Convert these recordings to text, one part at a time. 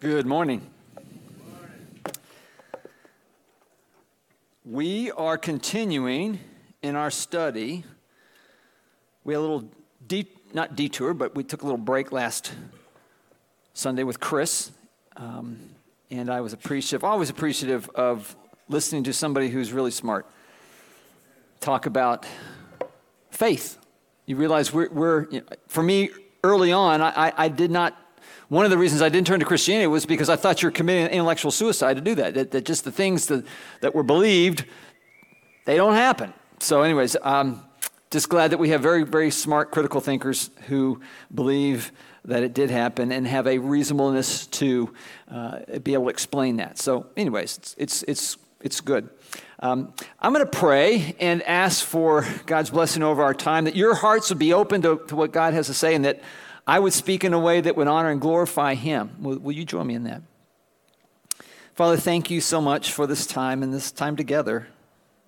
Good morning. We are continuing in our study. We had a little, de- not detour, but we took a little break last Sunday with Chris. Um, and I was appreciative, always appreciative of listening to somebody who's really smart talk about faith. You realize we're, we're you know, for me, early on, I, I did not one of the reasons I didn't turn to Christianity was because I thought you're committing intellectual suicide to do that. That, that just the things that, that were believed, they don't happen. So, anyways, um, just glad that we have very, very smart critical thinkers who believe that it did happen and have a reasonableness to uh, be able to explain that. So, anyways, it's, it's, it's, it's good. Um, I'm going to pray and ask for God's blessing over our time, that your hearts would be open to, to what God has to say, and that I would speak in a way that would honor and glorify Him. Will, will you join me in that? Father, thank you so much for this time and this time together.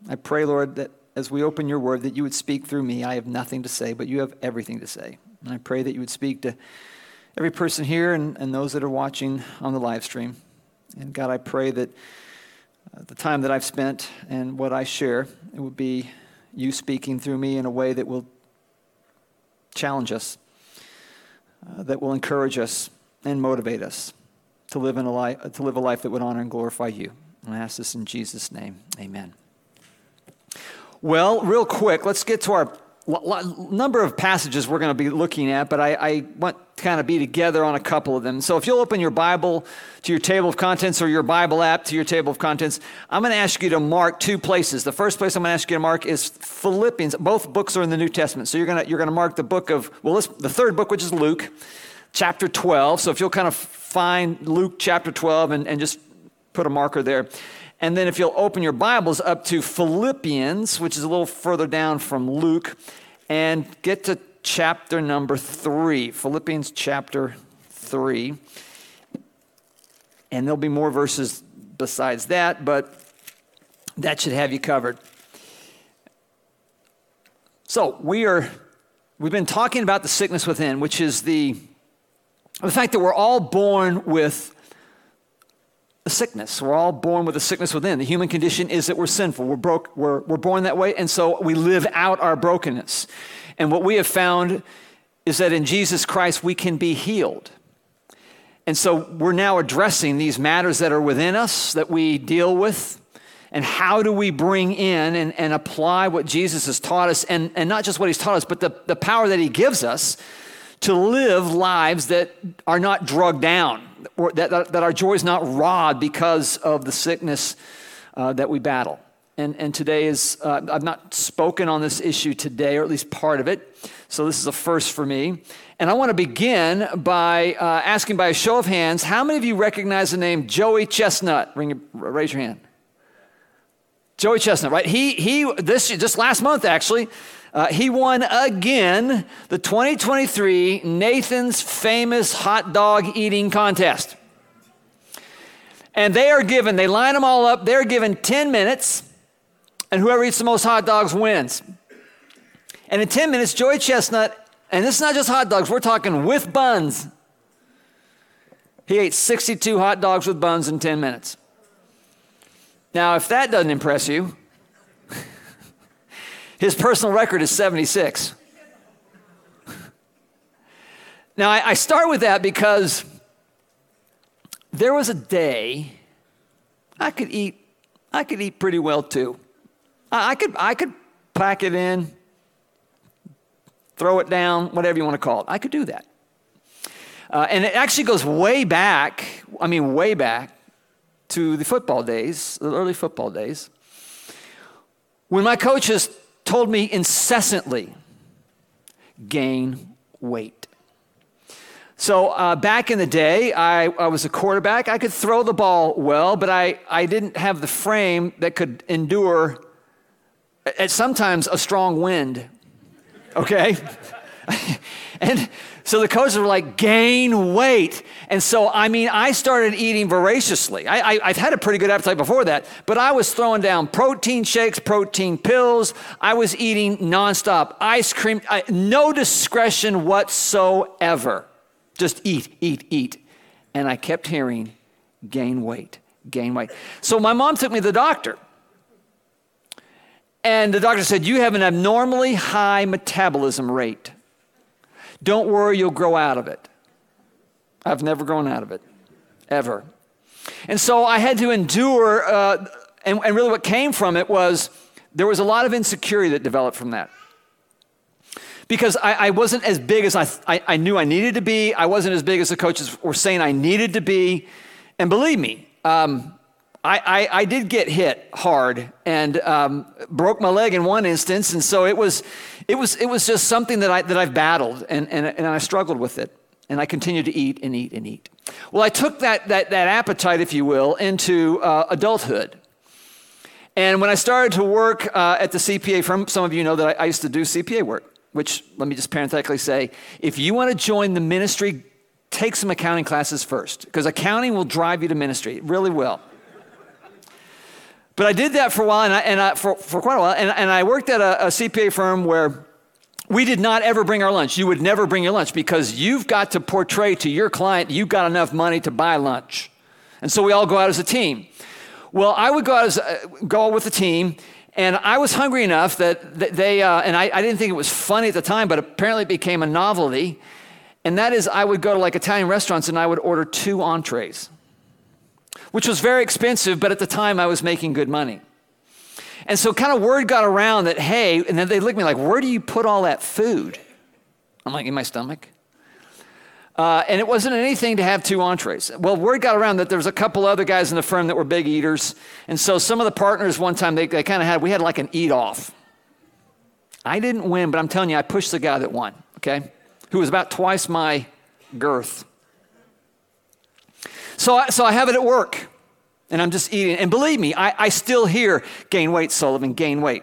I pray, Lord, that as we open your word, that you would speak through me. I have nothing to say, but you have everything to say. And I pray that you would speak to every person here and, and those that are watching on the live stream. And God, I pray that uh, the time that I've spent and what I share, it would be you speaking through me in a way that will challenge us uh, that will encourage us and motivate us to live, in a life, to live a life that would honor and glorify you. And I ask this in Jesus' name. Amen. Well, real quick, let's get to our number of passages we're going to be looking at, but I, I, want to kind of be together on a couple of them. So if you'll open your Bible to your table of contents or your Bible app to your table of contents, I'm going to ask you to mark two places. The first place I'm going to ask you to mark is Philippians. Both books are in the New Testament. So you're going to, you're going to mark the book of, well, the third book, which is Luke, chapter 12. So if you'll kind of find Luke chapter 12 and, and just put a marker there. And then if you'll open your Bibles up to Philippians, which is a little further down from Luke, and get to chapter number three, Philippians chapter three. And there'll be more verses besides that, but that should have you covered. So we are we've been talking about the sickness within, which is the the fact that we're all born with a sickness. We're all born with a sickness within. The human condition is that we're sinful. We're broke. We're, we're born that way, and so we live out our brokenness. And what we have found is that in Jesus Christ we can be healed. And so we're now addressing these matters that are within us that we deal with. And how do we bring in and, and apply what Jesus has taught us, and, and not just what he's taught us, but the, the power that he gives us to live lives that are not drugged down, or that, that, that our joy is not robbed because of the sickness uh, that we battle. And, and today is, uh, I've not spoken on this issue today, or at least part of it. So this is a first for me. And I want to begin by uh, asking by a show of hands how many of you recognize the name Joey Chestnut? Ring, raise your hand. Joey Chestnut, right? He, he this, just last month actually, uh, he won again the 2023 Nathan's Famous Hot Dog Eating Contest. And they are given, they line them all up, they're given 10 minutes, and whoever eats the most hot dogs wins. And in 10 minutes, Joey Chestnut, and this is not just hot dogs, we're talking with buns. He ate 62 hot dogs with buns in 10 minutes. Now, if that doesn't impress you, his personal record is 76. Now, I, I start with that because there was a day I could eat, I could eat pretty well too. I, I could, I could pack it in, throw it down, whatever you want to call it. I could do that. Uh, and it actually goes way back, I mean, way back to the football days, the early football days, when my coaches told me incessantly gain weight. So uh, back in the day, I, I, was a quarterback. I could throw the ball well, but I, I didn't have the frame that could endure at sometimes a strong wind. Okay? and so the coaches were like, gain weight. And so, I mean, I started eating voraciously. I, I, have had a pretty good appetite before that, but I was throwing down protein shakes, protein pills. I was eating nonstop ice cream, I, no discretion whatsoever. Just eat, eat, eat. And I kept hearing, gain weight, gain weight. So my mom took me to the doctor. And the doctor said, You have an abnormally high metabolism rate. Don't worry, you'll grow out of it. I've never grown out of it, ever. And so I had to endure, uh, and, and really what came from it was there was a lot of insecurity that developed from that. Because I, I wasn't as big as I, I, I, knew I needed to be. I wasn't as big as the coaches were saying I needed to be. And believe me, um, I, I, I, did get hit hard and um, broke my leg in one instance. And so it was, it was, it was just something that, I, that I've battled and, and, and I struggled with it. And I continued to eat and eat and eat. Well, I took that, that, that appetite, if you will, into uh, adulthood. And when I started to work uh, at the CPA firm, some of you know that I, I used to do CPA work, which let me just parenthetically say if you want to join the ministry, take some accounting classes first, because accounting will drive you to ministry. It really will. But I did that for a while, and, I, and I, for, for quite a while, and, and I worked at a, a CPA firm where we did not ever bring our lunch. You would never bring your lunch because you've got to portray to your client you've got enough money to buy lunch. And so we all go out as a team. Well, I would go out as uh, go with the team, and I was hungry enough that, that they uh, and I, I didn't think it was funny at the time, but apparently it became a novelty. And that is, I would go to like Italian restaurants and I would order two entrees which was very expensive, but at the time I was making good money. And so, kind of word got around that, hey, and then they looked at me like, where do you put all that food? I'm like, in my stomach. Uh, and it wasn't anything to have two entrees. Well, word got around that there was a couple other guys in the firm that were big eaters. And so some of the partners one time, they, they kind of had, we had like an eat off. I didn't win, but I'm telling you, I pushed the guy that won, okay? Who was about twice my girth. So I, so I have it at work, and I'm just eating. And believe me, I, I still hear gain weight, Sullivan, gain weight.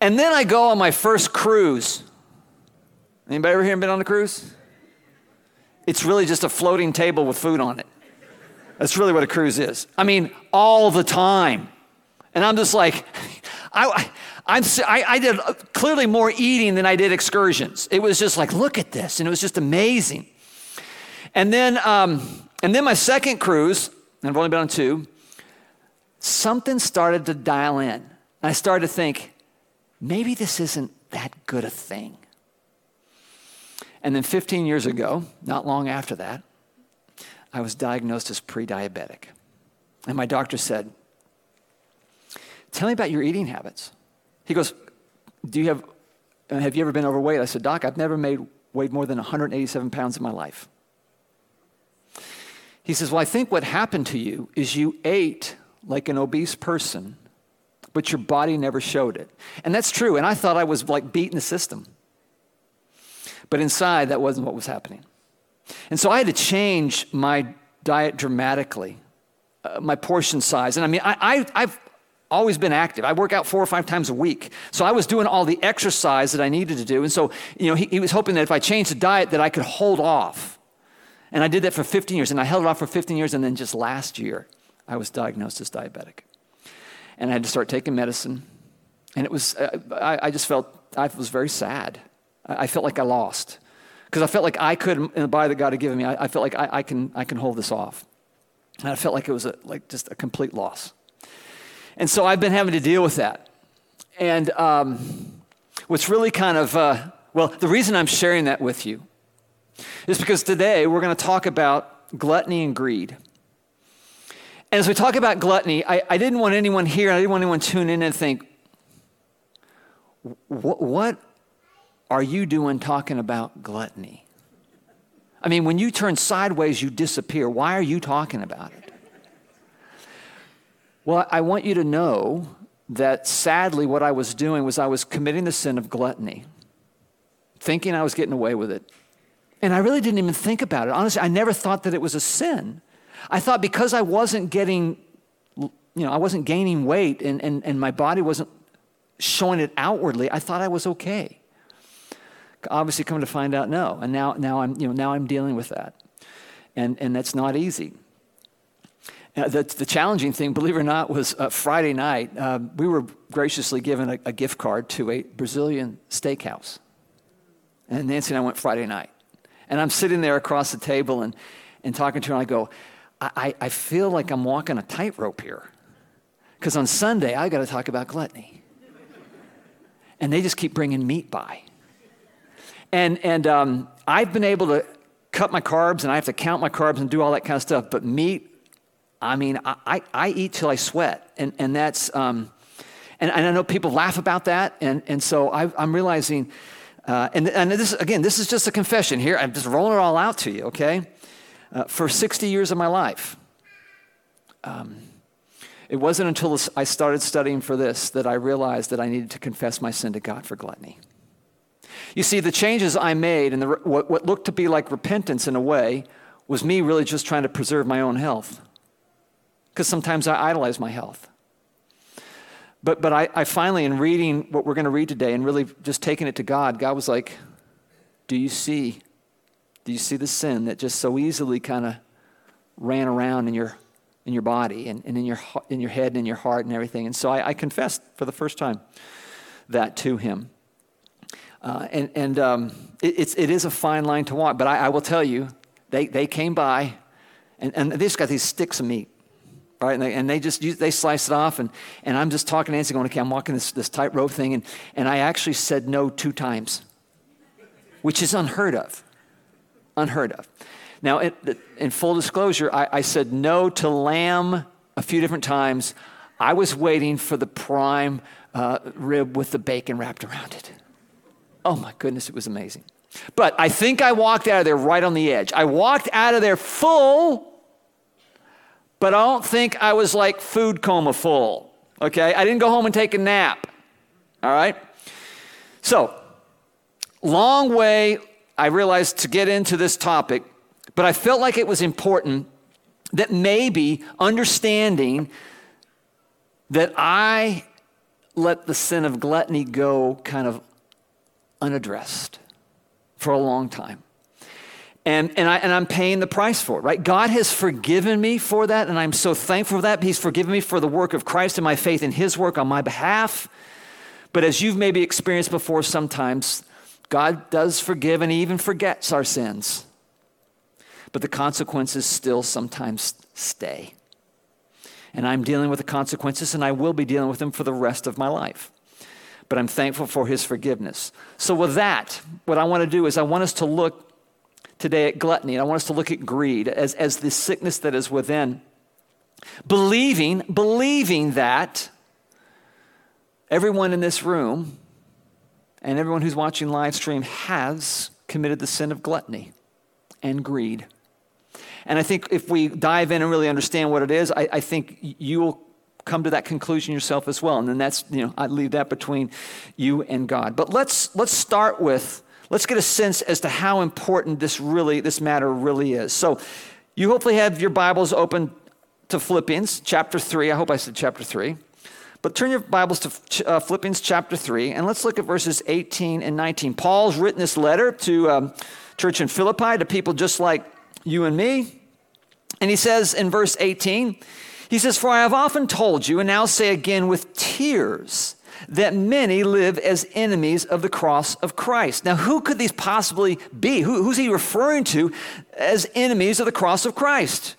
And then I go on my first cruise. Anybody ever here been on a cruise? It's really just a floating table with food on it. That's really what a cruise is. I mean, all the time. And I'm just like, I, I'm, I, I did clearly more eating than I did excursions. It was just like, look at this. And it was just amazing. And then um, and then my second cruise, and I've only been on two, something started to dial in. And I started to think, maybe this isn't that good a thing. And then 15 years ago, not long after that, I was diagnosed as pre diabetic. And my doctor said, Tell me about your eating habits. He goes, Do you have, have you ever been overweight? I said, Doc, I've never made, weighed more than 187 pounds in my life. He says, Well, I think what happened to you is you ate like an obese person, but your body never showed it. And that's true. And I thought I was like beating the system. But inside, that wasn't what was happening. And so I had to change my diet dramatically, uh, my portion size. And I mean, I, I, have always been active. I work out four or five times a week. So I was doing all the exercise that I needed to do. And so, you know, he, he was hoping that if I changed the diet that I could hold off and I did that for 15 years, and I held it off for 15 years, and then just last year, I was diagnosed as diabetic. And I had to start taking medicine. And it was, uh, I, I, just felt, I was very sad. I, felt like I lost. Because I felt like I could, in the body that God had given me, I, I felt like I, I, can, I can hold this off. And I felt like it was a, like just a complete loss. And so I've been having to deal with that. And um, what's really kind of, uh, well, the reason I'm sharing that with you is because today we're going to talk about gluttony and greed. And as we talk about gluttony, I, I didn't want anyone here, I didn't want anyone tune in and think, what are you doing talking about gluttony? I mean, when you turn sideways, you disappear. Why are you talking about it? Well, I want you to know that sadly, what I was doing was I was committing the sin of gluttony, thinking I was getting away with it. And I really didn't even think about it. Honestly, I never thought that it was a sin. I thought because I wasn't getting, you know, I wasn't gaining weight and, and, and my body wasn't showing it outwardly, I thought I was okay. Obviously, come to find out, no. And now, now, I'm, you know, now I'm dealing with that. And, and that's not easy. The, the, challenging thing, believe it or not, was uh, Friday night. Uh, we were graciously given a, a, gift card to a Brazilian steakhouse. And Nancy and I went Friday night. And I'm sitting there across the table, and, and talking to her, and I go, I, I feel like I'm walking a tightrope here. Because on Sunday, I got to talk about gluttony. And they just keep bringing meat by. And, and um, I've been able to cut my carbs and I have to count my carbs and do all that kind of stuff. But meat, I mean, I, I, I eat till I sweat. And, and that's, um, and, and I know people laugh about that. And, and so I, I'm realizing, uh, and, and this, again, this is just a confession here. I'm just rolling it all out to you, okay? Uh, for 60 years of my life, um, it wasn't until I started studying for this that I realized that I needed to confess my sin to God for gluttony. You see, the changes I made and the, what, what looked to be like repentance in a way was me really just trying to preserve my own health. Because sometimes I idolize my health. But, but I, I finally, in reading what we're going to read today and really just taking it to God, God was like, Do you see? Do you see the sin that just so easily kind of ran around in your, in your body and, and in, your, in your head and in your heart and everything? And so I, I confessed for the first time that to him. Uh, and and um, it, it's, it is a fine line to walk, but I, I, will tell you, they, they came by and, and they just got these sticks of meat. Right? And, they, and they just they slice it off, and, and I'm just talking to Nancy, going, okay, I'm walking this, this tightrope thing, and, and I actually said no two times, which is unheard of. Unheard of. Now, in, in full disclosure, I, I said no to lamb a few different times. I was waiting for the prime uh, rib with the bacon wrapped around it. Oh my goodness, it was amazing. But I think I walked out of there right on the edge. I walked out of there full, but I don't think I was like food coma full. Okay? I didn't go home and take a nap. All right? So, long way, I realized, to get into this topic, but I felt like it was important that maybe understanding that I let the sin of gluttony go kind of unaddressed for a long time. And, and, I, and I'm paying the price for it, right? God has forgiven me for that, and I'm so thankful for that. He's forgiven me for the work of Christ and my faith in His work on my behalf. But as you've maybe experienced before, sometimes God does forgive and He even forgets our sins. But the consequences still sometimes stay. And I'm dealing with the consequences, and I will be dealing with them for the rest of my life but I'm thankful for his forgiveness. So, with that, what I want to do is I want us to look today at gluttony, and I want us to look at greed as, as the sickness that is within. Believing, believing that everyone in this room and everyone who's watching live stream has committed the sin of gluttony and greed. And I think if we dive in and really understand what it is, I, I think you will come to that conclusion yourself as well. And then that's, you know, I leave that between you and God. But let's let's start with let's get a sense as to how important this really this matter really is. So you hopefully have your Bibles open to Philippians chapter 3. I hope I said chapter 3. But turn your Bibles to uh, Philippians chapter 3 and let's look at verses 18 and 19. Paul's written this letter to um, church in Philippi to people just like you and me. And he says in verse 18, he says, For I have often told you, and now say again with tears, that many live as enemies of the cross of Christ. Now, who could these possibly be? Who, who's he referring to as enemies of the cross of Christ?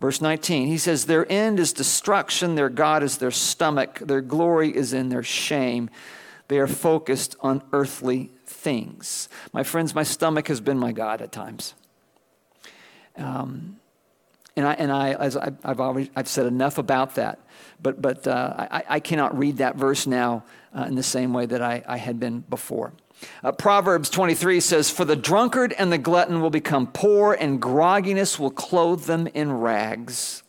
Verse 19, he says, Their end is destruction, their God is their stomach, their glory is in their shame. They are focused on earthly things. My friends, my stomach has been my God at times. Um, and I, and I as I, have I've said enough about that, but, but uh, I, I cannot read that verse now uh, in the same way that I, I had been before. Uh, Proverbs 23 says, For the drunkard and the glutton will become poor, and grogginess will clothe them in rags.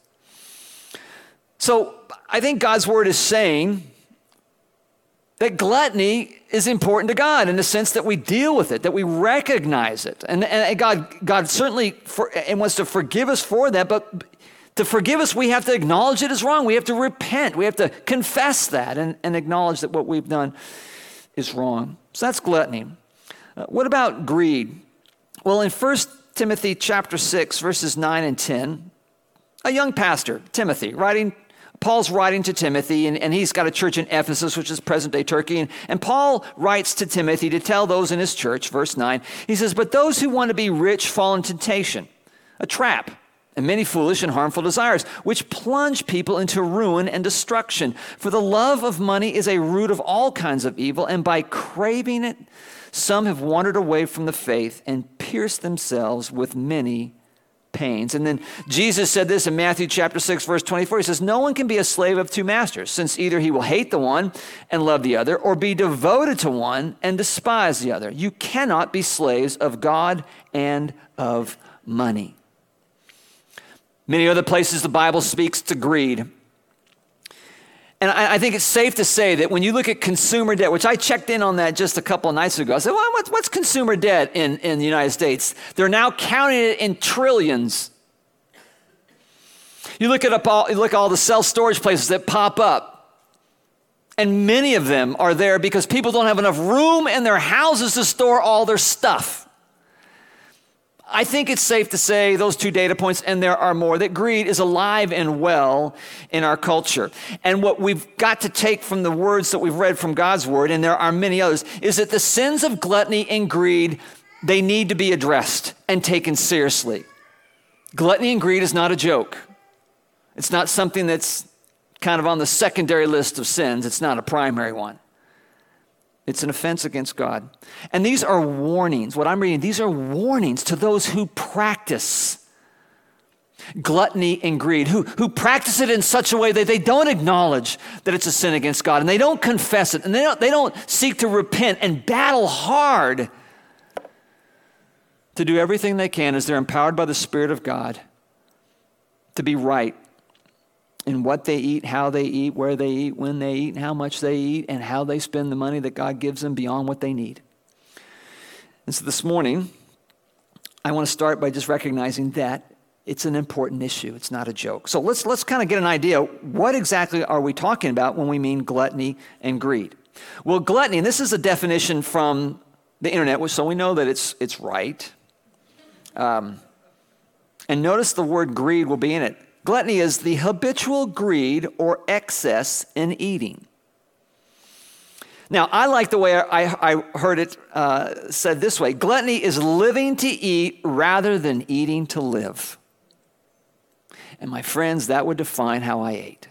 So I think God's word is saying that gluttony is important to God in the sense that we deal with it, that we recognize it. And, and God, God certainly for, and wants to forgive us for that, but to forgive us, we have to acknowledge it is wrong. We have to repent. We have to confess that and, and acknowledge that what we've done is wrong. So that's gluttony. Uh, what about greed? Well, in 1 Timothy chapter 6, verses 9 and 10, a young pastor, Timothy, writing Paul's writing to Timothy, and, and he's got a church in Ephesus, which is present day Turkey. And, and Paul writes to Timothy to tell those in his church, verse 9, he says, But those who want to be rich fall in temptation. a trap and many foolish and harmful desires, which plunge people into ruin and destruction. For the love of money is a root of all kinds of evil, and by craving it, some have wandered away from the faith and pierced themselves with many pains. And then Jesus said this in Matthew chapter 6 verse 24. He says, "No one can be a slave of two masters, since either he will hate the one and love the other, or be devoted to one and despise the other. You cannot be slaves of God and of money." Many other places the Bible speaks to greed. And I, I, think it's safe to say that when you look at consumer debt, which I checked in on that just a couple nights ago, I said, well, what's, what's consumer debt in, in the United States? They're now counting it in trillions. You look at all, look at all the self storage places that pop up, and many of them are there because people don't have enough room in their houses to store all their stuff. I think it's safe to say those two data points, and there are more, that greed is alive and well in our culture. And what we've got to take from the words that we've read from God's word, and there are many others, is that the sins of gluttony and greed, they need to be addressed and taken seriously. Gluttony and greed is not a joke. It's not something that's kind of on the secondary list of sins, it's not a primary one. It's an offense against God. And these are warnings. What I'm reading, these are warnings to those who practice gluttony and greed, who, who practice it in such a way that they don't acknowledge that it's a sin against God and they don't confess it and they don't, they don't seek to repent and battle hard to do everything they can as they're empowered by the Spirit of God to be right in what they eat, how they eat, where they eat, when they eat, and how much they eat, and how they spend the money that God gives them beyond what they need. And so this morning, I want to start by just recognizing that it's an important issue. It's not a joke. So let's, let's kind of get an idea what exactly are we talking about when we mean gluttony and greed? Well, gluttony, and this is a definition from the internet, so we know that it's, it's right. Um, and notice the word greed will be in it. Gluttony is the habitual greed or excess in eating. Now, I like the way I, I heard it uh, said this way gluttony is living to eat rather than eating to live. And my friends, that would define how I ate.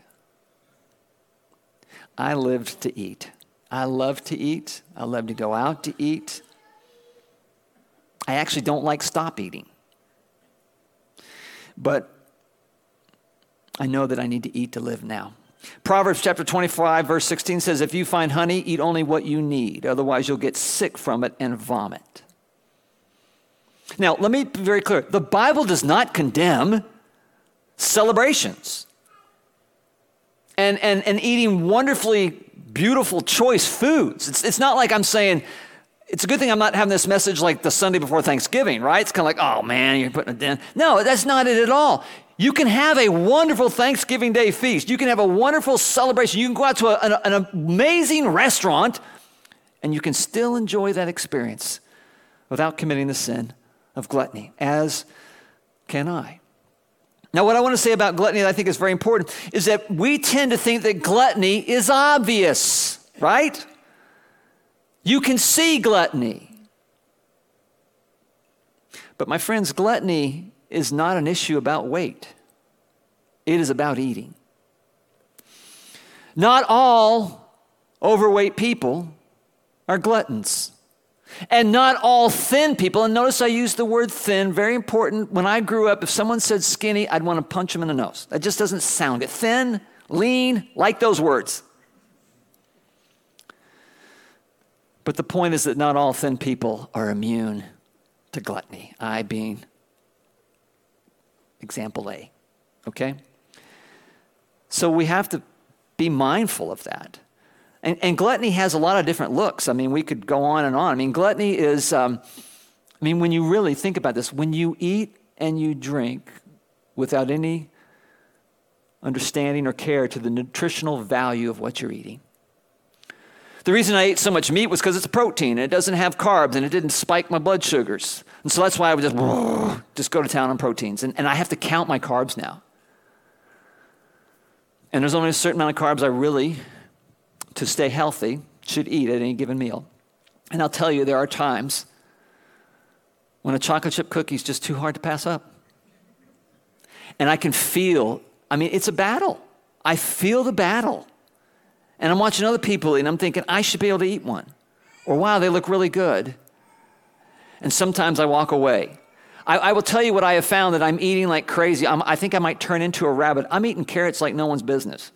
I lived to eat. I love to eat. I love to go out to eat. I actually don't like stop eating. But I know that I need to eat to live now. Proverbs chapter 25, verse 16 says, If you find honey, eat only what you need, otherwise, you'll get sick from it and vomit. Now, let me be very clear the Bible does not condemn celebrations and, and, and eating wonderfully beautiful, choice foods. It's, it's not like I'm saying, it's a good thing I'm not having this message like the Sunday before Thanksgiving, right? It's kind of like, oh man, you're putting it in. No, that's not it at all. You can have a wonderful Thanksgiving Day feast. You can have a wonderful celebration. You can go out to a, an, an amazing restaurant and you can still enjoy that experience without committing the sin of gluttony, as can I. Now, what I want to say about gluttony that I think is very important is that we tend to think that gluttony is obvious, right? You can see gluttony. But my friends, gluttony is not an issue about weight, it is about eating. Not all overweight people are gluttons. And not all thin people, and notice I use the word thin, very important. When I grew up, if someone said skinny, I'd want to punch them in the nose. That just doesn't sound it. Thin, lean, like those words. But the point is that not all thin people are immune to gluttony, I being example A. Okay? So we have to be mindful of that. And, and, gluttony has a lot of different looks. I mean, we could go on and on. I mean, gluttony is, um, I mean, when you really think about this, when you eat and you drink without any understanding or care to the nutritional value of what you're eating. The reason I ate so much meat was because it's protein and it doesn't have carbs and it didn't spike my blood sugars. And so that's why I would just, just go to town on proteins. And, and I have to count my carbs now. And there's only a certain amount of carbs I really, to stay healthy, should eat at any given meal. And I'll tell you, there are times when a chocolate chip cookie is just too hard to pass up. and I can feel, I mean, it's a battle. I feel the battle. And I'm watching other people and I'm thinking, I should be able to eat one. Or, wow, they look really good. And sometimes I walk away. I, I will tell you what I have found that I'm eating like crazy. I'm, I think I might turn into a rabbit. I'm eating carrots like no one's business.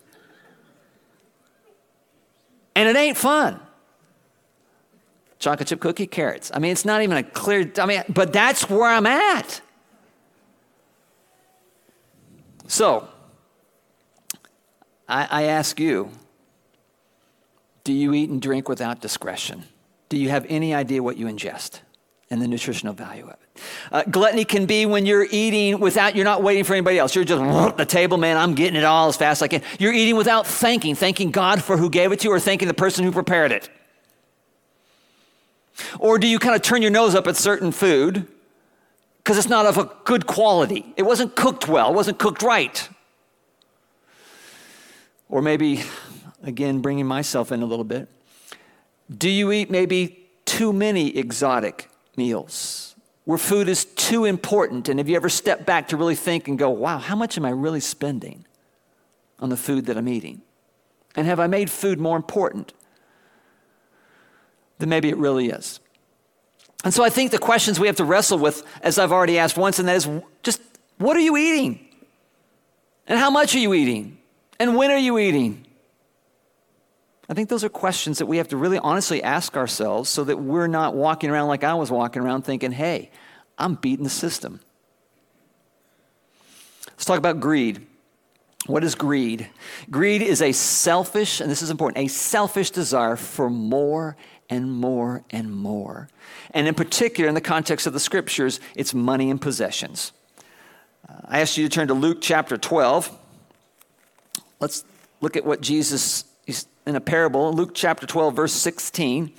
And it ain't fun. Chocolate chip cookie, carrots. I mean, it's not even a clear, I mean, but that's where I'm at. So, I, I ask you do you eat and drink without discretion? Do you have any idea what you ingest and the nutritional value of it? Uh, gluttony can be when you're eating without, you're not waiting for anybody else. You're just the table, man, I'm getting it all as fast as I can. You're eating without thanking, thanking God for who gave it to you or thanking the person who prepared it. Or do you kind of turn your nose up at certain food because it's not of a good quality? It wasn't cooked well, it wasn't cooked right. Or maybe, again, bringing myself in a little bit, do you eat maybe too many exotic meals? where food is too important. And have you ever stepped back to really think and go, wow, how much am I really spending on the food that I'm eating? And have I made food more important than maybe it really is? And so I think the questions we have to wrestle with, as I've already asked once, and that is just what are you eating? And how much are you eating? And when are you eating? I think those are questions that we have to really honestly ask ourselves so that we're not walking around like I was walking around thinking, hey, I'm beating the system. Let's talk about greed. What is greed? Greed is a selfish, and this is important, a selfish desire for more and more and more. And in particular, in the context of the scriptures, it's money and possessions. Uh, I asked you to turn to Luke chapter 12. Let's look at what Jesus in a parable, Luke chapter 12, verse 16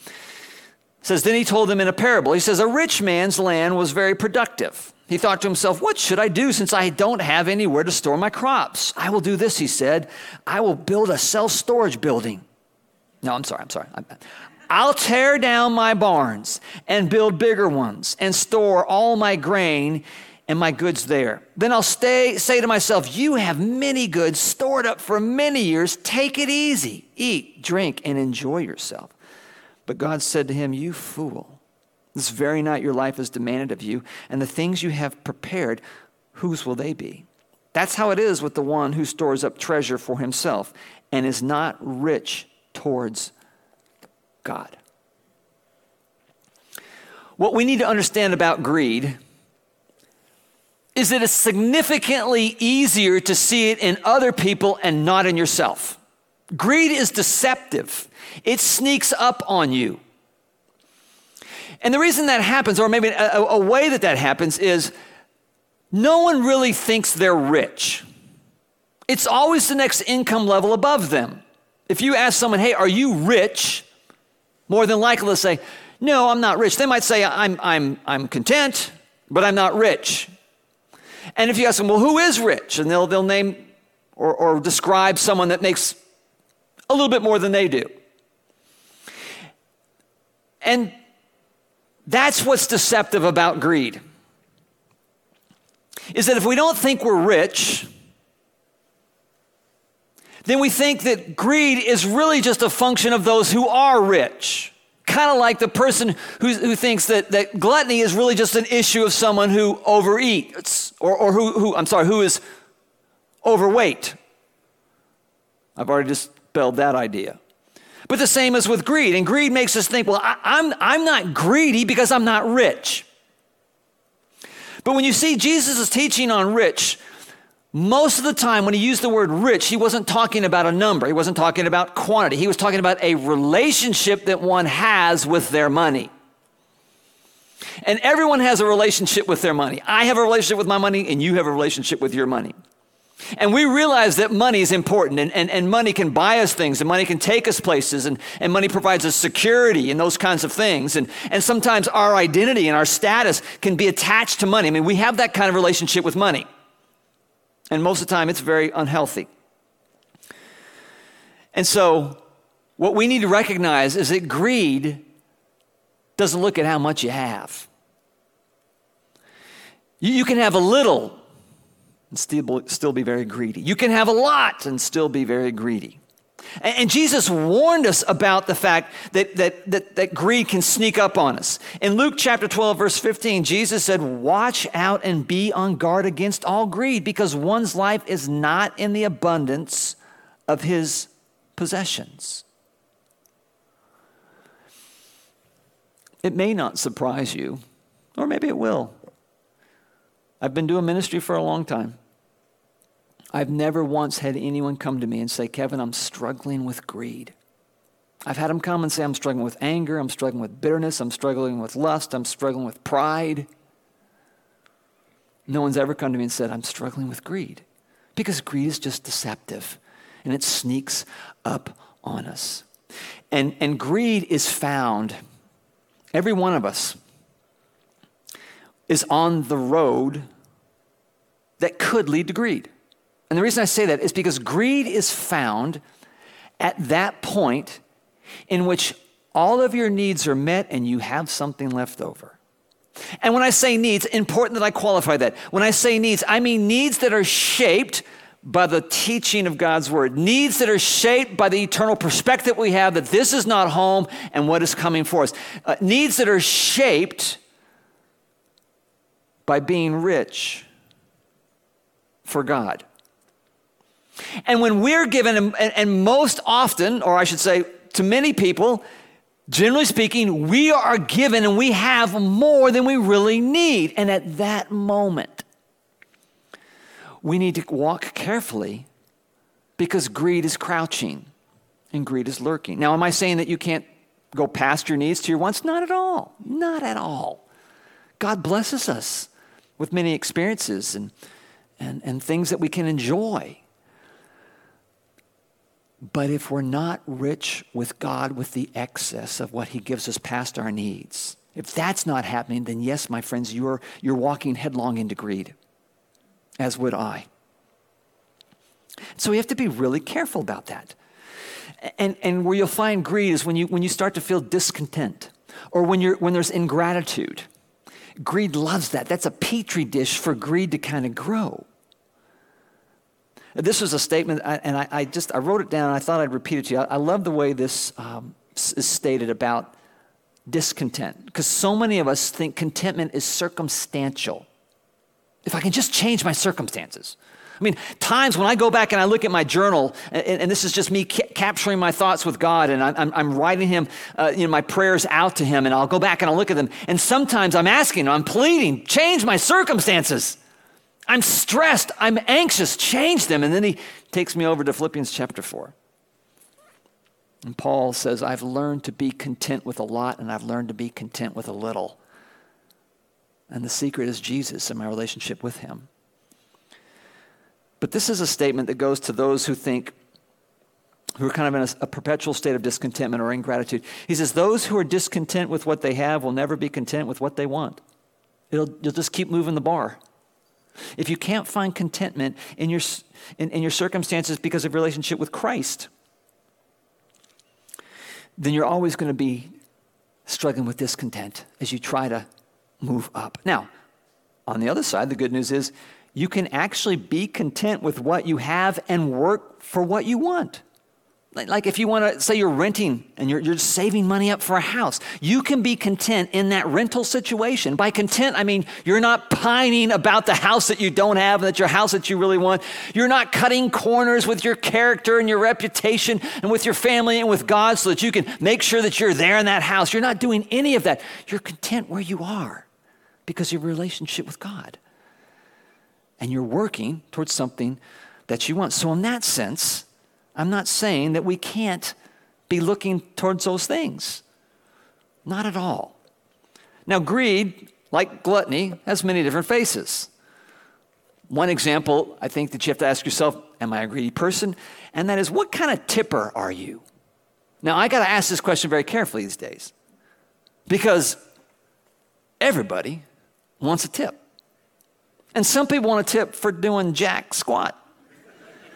says, Then he told them in a parable, he says, A rich man's land was very productive. He thought to himself, What should I do since I don't have anywhere to store my crops? I will do this, he said. I will build a self storage building. No, I'm sorry, I'm sorry. I'll tear down my barns and build bigger ones and store all my grain and my goods there. Then I'll stay, say to myself, You have many goods stored up for many years. Take it easy. Eat, drink, and enjoy yourself. But God said to him, You fool. This very night your life is demanded of you, and the things you have prepared, whose will they be? That's how it is with the one who stores up treasure for himself and is not rich towards God. What we need to understand about greed is that it's significantly easier to see it in other people and not in yourself. Greed is deceptive, it sneaks up on you. And the reason that happens, or maybe a, a, way that that happens, is no one really thinks they're rich. It's always the next income level above them. If you ask someone, hey, are you rich? More than likely to say, no, I'm not rich. They might say, I'm, I'm, I'm content, but I'm not rich. And if you ask them, well, who is rich? And they'll, they'll name or, or describe someone that makes a little bit more than they do. And that's what's deceptive about greed. Is that if we don't think we're rich, then we think that greed is really just a function of those who are rich. Kind of like the person who, who thinks that, that gluttony is really just an issue of someone who overeats or, or who, who, I'm sorry, who is overweight. I've already dispelled that idea. But the same is with greed. And greed makes us think, well, I, I'm, I'm not greedy because I'm not rich. But when you see Jesus' teaching on rich, most of the time, when he used the word rich, he wasn't talking about a number. He wasn't talking about quantity. He was talking about a relationship that one has with their money. And everyone has a relationship with their money. I have a relationship with my money, and you have a relationship with your money. And we realize that money is important, and, and, and money can buy us things, and money can take us places, and, and money provides us security and those kinds of things. And, and sometimes our identity and our status can be attached to money. I mean, we have that kind of relationship with money. And most of the time, it's very unhealthy. And so, what we need to recognize is that greed doesn't look at how much you have. You, you can have a little, and still, still be very greedy. You can have a lot and still be very greedy. And Jesus warned us about the fact that, that, that, that, greed can sneak up on us. In Luke chapter 12, verse 15, Jesus said, Watch out and be on guard against all greed, because one's life is not in the abundance of his possessions. It may not surprise you, or maybe it will. I've been doing ministry for a long time. I've never once had anyone come to me and say, Kevin, I'm struggling with greed. I've had them come and say, I'm struggling with anger, I'm struggling with bitterness, I'm struggling with lust, I'm struggling with pride. No one's ever come to me and said, I'm struggling with greed. Because greed is just deceptive and it sneaks up on us. And, and greed is found, every one of us is on the road that could lead to greed. And the reason I say that is because greed is found at that point in which all of your needs are met and you have something left over. And when I say needs, important that I qualify that. When I say needs, I mean needs that are shaped by the teaching of God's word, needs that are shaped by the eternal perspective we have that this is not home and what is coming for us, uh, needs that are shaped by being rich for God. And when we're given, and, most often, or I should say to many people, generally speaking, we are given and we have more than we really need. And at that moment, we need to walk carefully because greed is crouching and greed is lurking. Now, am I saying that you can't go past your needs to your wants? Not at all. Not at all. God blesses us with many experiences and, and, and things that we can enjoy. But if we're not rich with God with the excess of what He gives us past our needs, if that's not happening, then yes, my friends, you're, you're walking headlong into greed, as would I. So we have to be really careful about that. And, and where you'll find greed is when you, when you start to feel discontent or when, you're, when there's ingratitude. Greed loves that. That's a petri dish for greed to kind of grow. This was a statement, and I, I, just I wrote it down. I thought I'd repeat it to you. I, I love the way this um, is stated about discontent, because so many of us think contentment is circumstantial. If I can just change my circumstances. I mean, times when I go back and I look at my journal, and, and this is just me ca- capturing my thoughts with God, and I'm, I'm writing Him, uh, you know, my prayers out to Him, and I'll go back and I'll look at them, and sometimes I'm asking, I'm pleading, change my circumstances. I'm stressed. I'm anxious. Change them. And then he takes me over to Philippians chapter 4. And Paul says, I've learned to be content with a lot, and I've learned to be content with a little. And the secret is Jesus and my relationship with him. But this is a statement that goes to those who think, who are kind of in a, a, perpetual state of discontentment or ingratitude. He says, Those who are discontent with what they have will never be content with what they want. It'll, you'll just keep moving the bar. If you can't find contentment in your, in, in your circumstances because of relationship with Christ, then you're always going to be struggling with discontent as you try to move up. Now, on the other side, the good news is you can actually be content with what you have and work for what you want. Like if you want to say you're renting and you're, you're saving money up for a house, you can be content in that rental situation. By content, I mean you're not pining about the house that you don't have and that your house that you really want. You're not cutting corners with your character and your reputation and with your family and with God so that you can make sure that you're there in that house. You're not doing any of that. You're content where you are because your relationship with God. And you're working towards something that you want. So, in that sense, I'm not saying that we can't be looking towards those things. Not at all. Now, greed, like gluttony, has many different faces. One example, I think that you have to ask yourself, am I a greedy person? And that is, what kind of tipper are you? Now, I got to ask this question very carefully these days because everybody wants a tip. And some people want a tip for doing jack squat.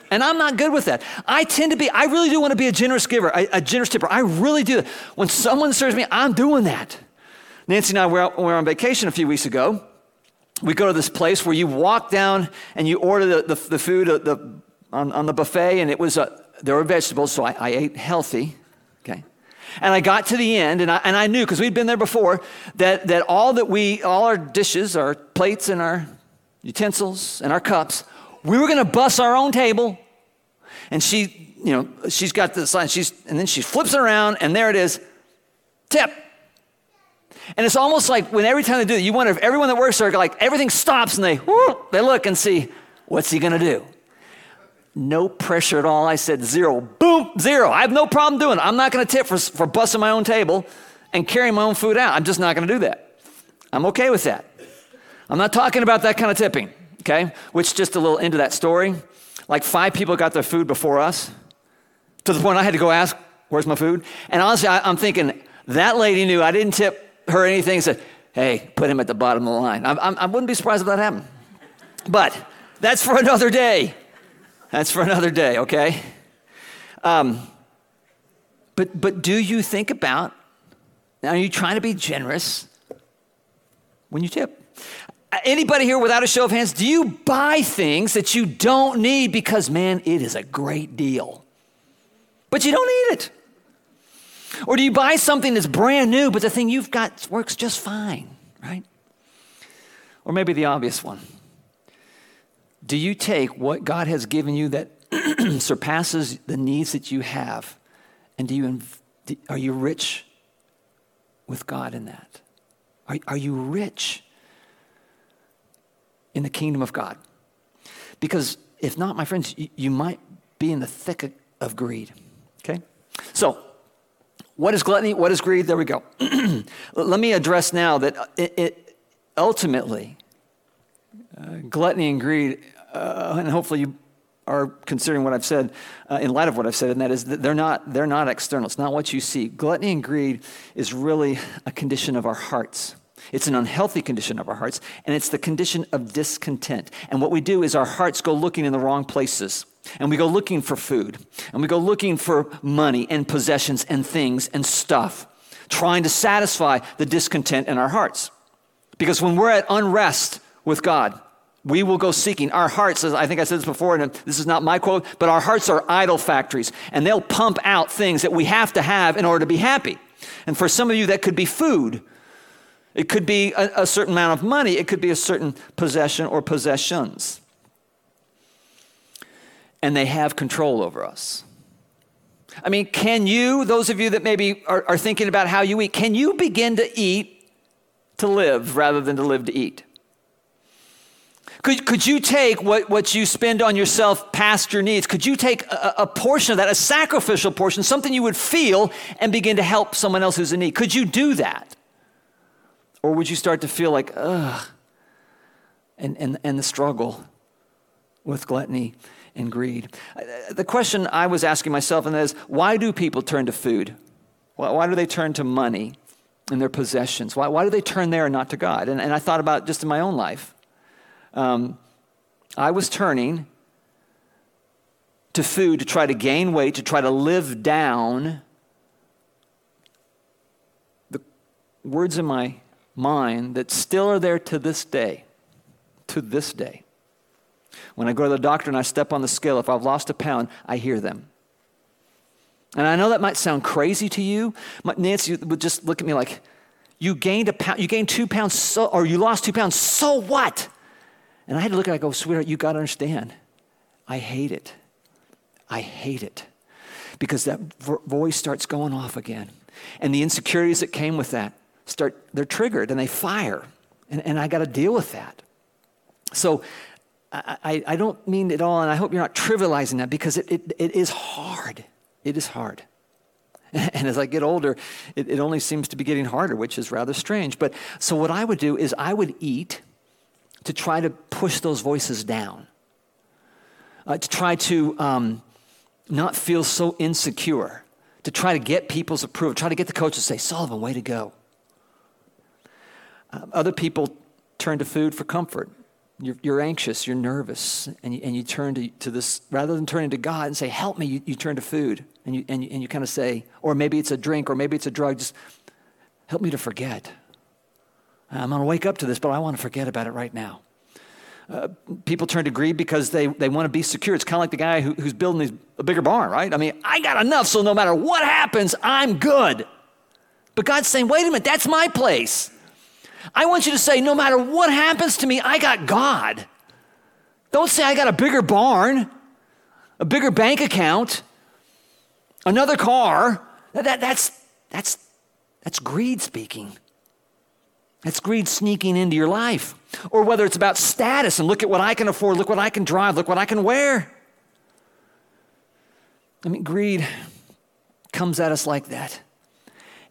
And I'm not good with that. I tend to be, I really do want to be a generous giver, a, a generous tipper. I really do. When someone serves me, I'm doing that. Nancy and I were, out, we were on vacation a few weeks ago, we go to this place where you walk down and you order the, the, the food the, on, on the buffet, and it was, uh, there were vegetables, so I, I ate healthy, okay? And I got to the end, and I, and I knew, because we'd been there before, that, that all that we, all our dishes, our plates and our utensils and our cups, we were going to bus our own table. And she, you know, she's got the sign, she's, and then she flips it around, and there it is, tip. And it's almost like when every time they do it, you wonder if everyone that works there, like everything stops and they, they look and see, what's he going to do? No pressure at all. I said zero. Boom, zero. I have no problem doing it. I'm not going to tip for, for busting my own table and carrying my own food out. I'm just not going to do that. I'm okay with that. I'm not talking about that kind of tipping, okay? Which, just a little into that story, like five people got their food before us to the point I had to go ask, Where's my food? And honestly, I, I'm thinking, that lady knew I didn't tip her anything said, Hey, put him at the bottom of the line. I, I, I wouldn't be surprised if that happened. But that's for another day. That's for another day, okay? Um, but, but do you think about, are you trying to be generous when you tip? Anybody here without a show of hands, do you buy things that you don't need because, man, it is a great deal? But you don't need it. Or do you buy something that's brand new, but the thing you've got works just fine, right? Or maybe the obvious one. Do you take what God has given you that surpasses the needs that you have, and do you, are you rich with God in that? Are, are you rich in the kingdom of God? Because if not, my friends, you, might be in the thick of greed. Okay? So, what is gluttony? What is greed? There we go. Let me address now that it, it ultimately, uh, gluttony and greed, uh, and hopefully you are considering what I've said uh, in light of what I've said, and that is that they're not, they're not external. It's not what you see. Gluttony and greed is really a condition of our hearts. It's an unhealthy condition of our hearts, and it's the condition of discontent. And what we do is our hearts go looking in the wrong places. And we go looking for food, and we go looking for money and possessions and things and stuff, trying to satisfy the discontent in our hearts. Because when we're at unrest with God, we will go seeking. Our hearts, as I think I said this before, and this is not my quote, but our hearts are idol factories, and they'll pump out things that we have to have in order to be happy. And for some of you, that could be food. It could be a, a certain amount of money. It could be a certain possession or possessions and they have control over us. I mean, can you, those of you that maybe are, are, thinking about how you eat, can you begin to eat to live rather than to live to eat? Could, could you take what, what you spend on yourself past your needs? Could you take a, a portion of that, a sacrificial portion, something you would feel, and begin to help someone else who's in need? Could you do that? Or would you start to feel like, ugh, and, and, and the struggle with gluttony? and greed. The question I was asking myself, and that is why do people turn to food? Why, do they turn to money and their possessions? Why, why do they turn there and not to God? And, and I thought about just in my own life. Um, I was turning to food to try to gain weight, to try to live down the words in my mind that still are there to this day. To this day. When I go to the doctor and I step on the scale, if I've lost a pound, I hear them. And I know that might sound crazy to you. Nancy would just look at me like, you gained a pound, you gained two pounds, so, or you lost two pounds, so what? And I had to look at it and go, sweetheart, you got to understand. I hate it. I hate it. Because that voice starts going off again. And the insecurities that came with that start, they're triggered and they fire. And, and I got to deal with that. So I, I, don't mean it all, and I hope you're not trivializing that because it, it, it is hard. It is hard. And as I get older, it, it only seems to be getting harder, which is rather strange. But so what I would do is I would eat to try to push those voices down, uh, to try to um, not feel so insecure, to try to get people's approval, try to get the coach to say, Sullivan, way to go. Uh, other people turn to food for comfort. You're, you're anxious, you're nervous, and you, and you turn to, to this, rather than turning to God and say, Help me, you, you turn to food. And you, and, you, and you kind of say, or maybe it's a drink, or maybe it's a drug, just help me to forget. I'm going to wake up to this, but I want to forget about it right now. Uh, people turn to greed because they, they want to be secure. It's kind of like the guy who, who's building these, a bigger barn, right? I mean, I got enough, so no matter what happens, I'm good. But God's saying, wait a minute, that's my place. I want you to say, no matter what happens to me, I got God. Don't say, I got a bigger barn, a bigger bank account, another car. That, that's, that's, that's greed speaking. That's greed sneaking into your life. Or whether it's about status and look at what I can afford, look what I can drive, look what I can wear. I mean, greed comes at us like that.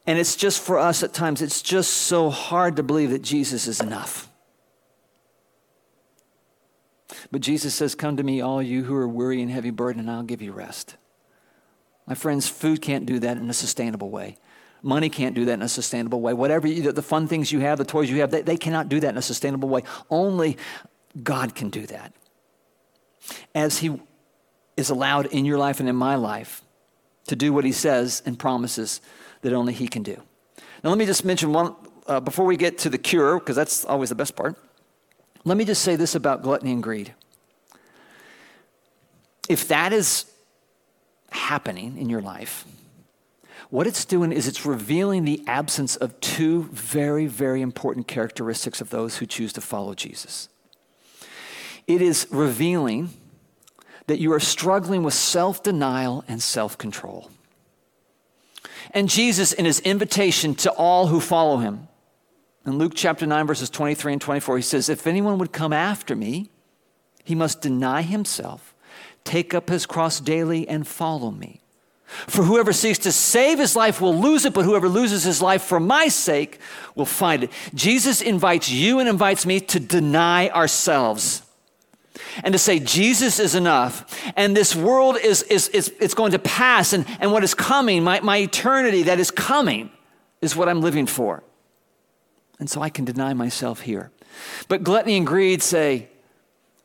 And it's just for us at times, it's just so hard to believe that Jesus is enough. But Jesus says, Come to me, all you who are weary and heavy burdened, and I'll give you rest. My friends, food can't do that in a sustainable way. Money can't do that in a sustainable way. Whatever you, the fun things you have, the toys you have, they, they cannot do that in a sustainable way. Only God can do that. As He is allowed in your life and in my life to do what He says and promises that only He can do. Now, let me just mention one uh, before we get to the cure, because that's always the best part. Let me just say this about gluttony and greed. If that is happening in your life, what it's doing is it's revealing the absence of two very, very important characteristics of those who choose to follow Jesus. It is revealing that you are struggling with self denial and self control. And Jesus, in his invitation to all who follow him, in Luke chapter 9, verses 23 and 24, he says, If anyone would come after me, he must deny himself, take up his cross daily, and follow me. For whoever seeks to save his life will lose it, but whoever loses his life for my sake will find it. Jesus invites you and invites me to deny ourselves and to say Jesus is enough and this world is, is, is it's going to pass and, and what is coming, my, my eternity that is coming, is what I'm living for. And so I can deny myself here. But gluttony and greed say,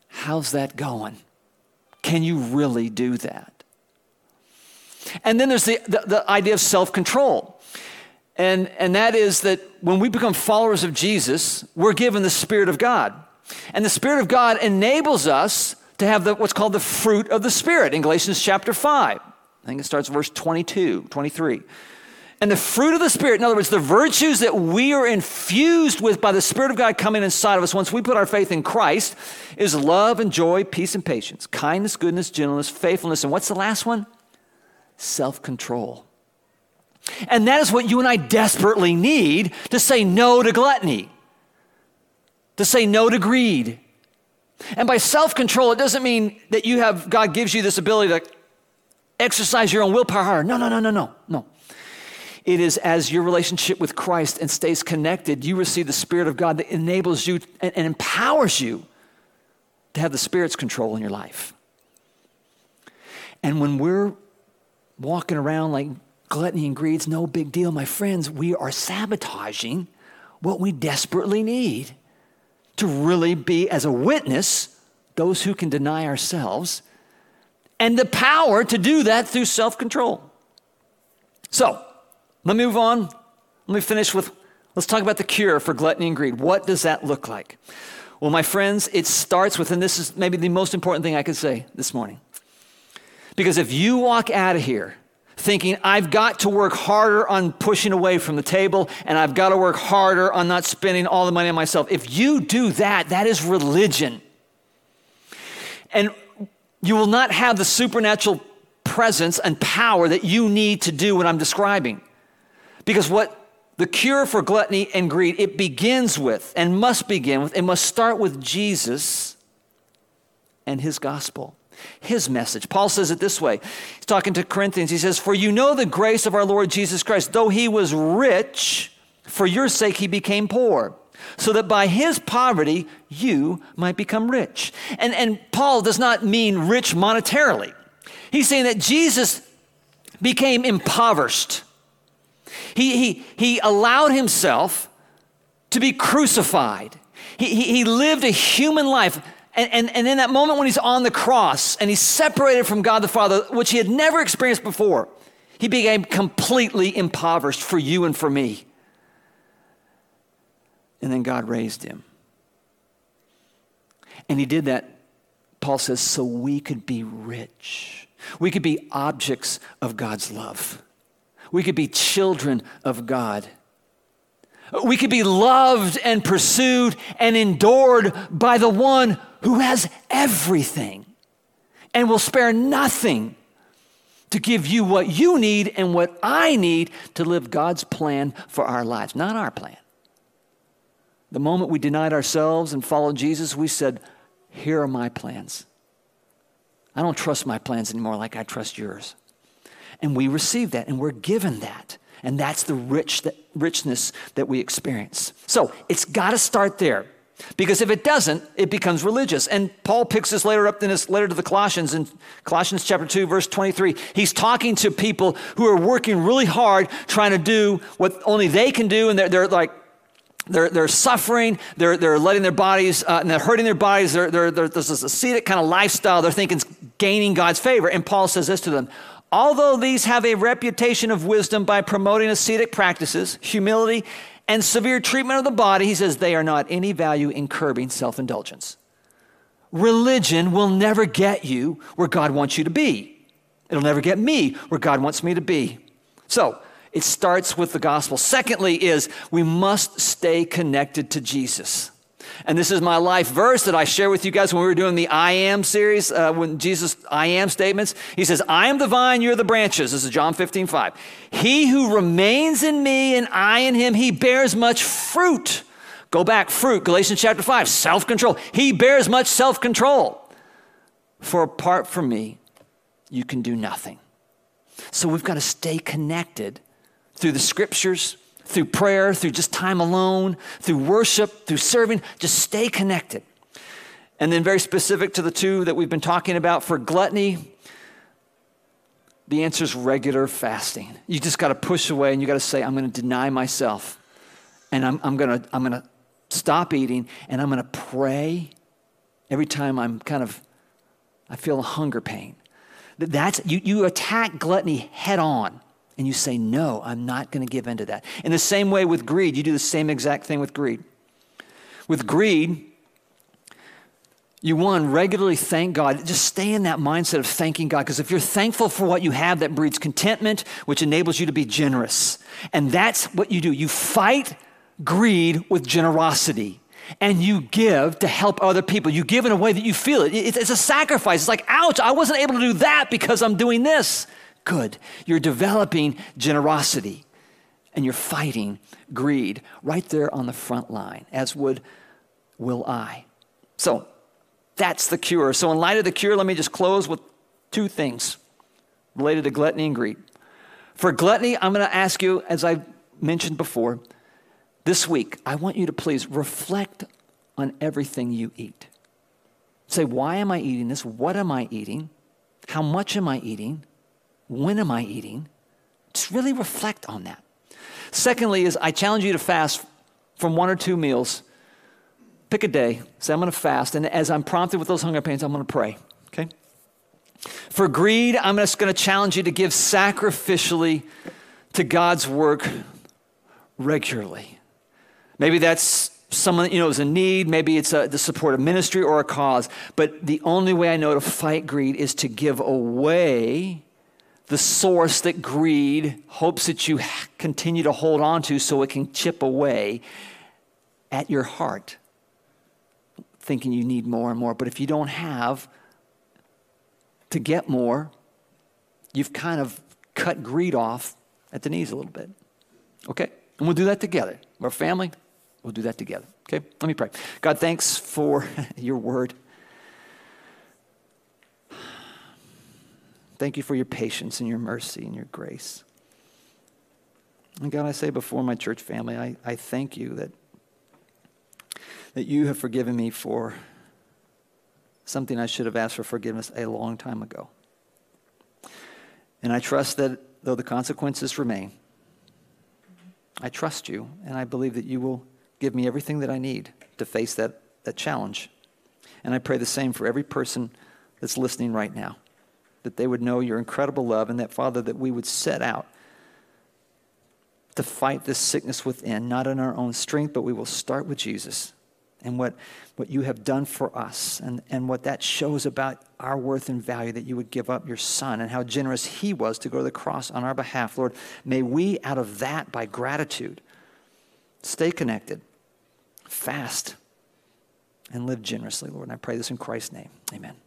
How's that going? Can you really do that? And then there's the, the, the idea of self control. And, and that is that when we become followers of Jesus, we're given the Spirit of God. And the Spirit of God enables us to have the, what's called the fruit of the Spirit in Galatians chapter 5. I think it starts verse 22, 23. And the fruit of the Spirit, in other words, the virtues that we are infused with by the Spirit of God coming inside of us once we put our faith in Christ, is love and joy, peace and patience, kindness, goodness, gentleness, faithfulness. And what's the last one? self control. And that is what you and I desperately need to say no to gluttony, to say no to greed. And by self control, it doesn't mean that you have, God gives you this ability to exercise your own willpower. No, no, no, no, no, no. It is as your relationship with Christ and stays connected, you receive the Spirit of God that enables you and, and empowers you to have the Spirit's control in your life. And when we're walking around like gluttony and greed's no big deal. My friends, we are sabotaging what we desperately need to really be, as a witness, those who can deny ourselves and the power to do that through self control. So, let me move on. Let me finish with let's talk about the cure for gluttony and greed. What does that look like? Well, my friends, it starts with, and this is maybe the most important thing I could say this morning. Because if you walk out of here thinking, I've got to work harder on pushing away from the table and I've got to work harder on not spending all the money on myself, if you do that, that is religion. And you will not have the supernatural presence and power that you need to do what I'm describing. Because what the cure for gluttony and greed, it begins with and must begin with, it must start with Jesus and his gospel his message. Paul says it this way. He's talking to Corinthians. He says, For you know the grace of our Lord Jesus Christ. Though he was rich, for your sake he became poor, so that by his poverty you might become rich. And, and Paul does not mean rich monetarily. He's saying that Jesus became impoverished. He, he, he allowed himself to be crucified. He, he, he lived a human life and, and, and in that moment when he's on the cross and he's separated from God the Father, which he had never experienced before, he became completely impoverished for you and for me. and then God raised him. And he did that, Paul says, so we could be rich. We could be objects of God's love. We could be children of God. We could be loved and pursued and endured by the one who has everything and will spare nothing to give you what you need and what I need to live God's plan for our lives, not our plan. The moment we denied ourselves and followed Jesus, we said, Here are my plans. I don't trust my plans anymore like I trust yours. And we receive that and we're given that. And that's the rich, richness that we experience. So it's got to start there. Because if it doesn't, it becomes religious. And Paul picks this later up in his letter to the Colossians in Colossians chapter 2, verse 23. He's talking to people who are working really hard trying to do what only they can do, and they're, they're like, they're, they're suffering, they're, they're letting their bodies, uh, and they're hurting their bodies. They're, they're, they're, there's this ascetic kind of lifestyle they're thinking is gaining God's favor. And Paul says this to them Although these have a reputation of wisdom by promoting ascetic practices, humility, and severe treatment of the body, he says they are not any value in curbing self indulgence. Religion will never get you where God wants you to be. It'll never get me where God wants me to be. So, it starts with the gospel. Secondly, is we must stay connected to Jesus. And this is my life verse that I share with you guys when we were doing the I am series, uh, when Jesus, I am statements. He says, I am the vine, you're the branches. This is John 15, 5. He who remains in me and I in him, he bears much fruit. Go back, fruit, Galatians chapter 5, self control. He bears much self control. For apart from me, you can do nothing. So we've got to stay connected through the scriptures, through prayer, through just time alone, through worship, through serving. Just stay connected. And then, very specific to the two that we've been talking about for gluttony, the answer is regular fasting. You just got to push away and you got to say, I'm going to deny myself. And I'm, I'm going to I'm going to stop eating and I'm going to pray every time I'm kind of, I feel a hunger pain. That's, you, you attack gluttony head on and you say, No, I'm not going to give in to that. In the same way with greed, you do the same exact thing with greed. With greed, you one regularly thank God. Just stay in that mindset of thanking God because if you're thankful for what you have, that breeds contentment, which enables you to be generous. And that's what you do. You fight greed with generosity and you give to help other people. You give in a way that you feel it. It's a sacrifice. It's like, ouch, I wasn't able to do that because I'm doing this. Good. You're developing generosity and you're fighting greed right there on the front line, as would will I. So that's the cure. So, in light of the cure, let me just close with two things related to gluttony and greed. For gluttony, I'm going to ask you, as I mentioned before, this week, I want you to please reflect on everything you eat. Say, why am I eating this? What am I eating? How much am I eating? When am I eating? Just really reflect on that. Secondly, is I challenge you to fast from one or two meals. Pick a day. Say, I'm going to fast. And as I'm prompted with those hunger pains, I'm going to pray. Okay? For greed, I'm just going to challenge you to give sacrificially to God's work regularly. Maybe that's someone you know is in need maybe it's a, the support of ministry or a cause but the only way i know to fight greed is to give away the source that greed hopes that you continue to hold on to so it can chip away at your heart, thinking you need more and more. But if you don't have to get more, you've kind of cut greed off at the knees a little bit. Okay? And we'll do that together. Our family, we'll do that together. Okay? Let me pray. God, thanks for your word. Thank you for your patience and your mercy and your grace. And God, I say before my church family, I, I thank you that, that you have forgiven me for something I should have asked for forgiveness a long time ago. And I trust that though the consequences remain, I trust you and I believe that you will give me everything that I need to face that, that challenge. And I pray the same for every person that's listening right now that they would know your incredible love, and that, Father, that we would set out to fight this sickness within, not in our own strength, but we will start with Jesus and what, what you have done for us and, and what that shows about our worth and value that you would give up your son and how generous he was to go to the cross on our behalf. Lord, may we, out of that, by gratitude, stay connected, fast, and live generously, Lord. And I pray this in Christ's name. Amen.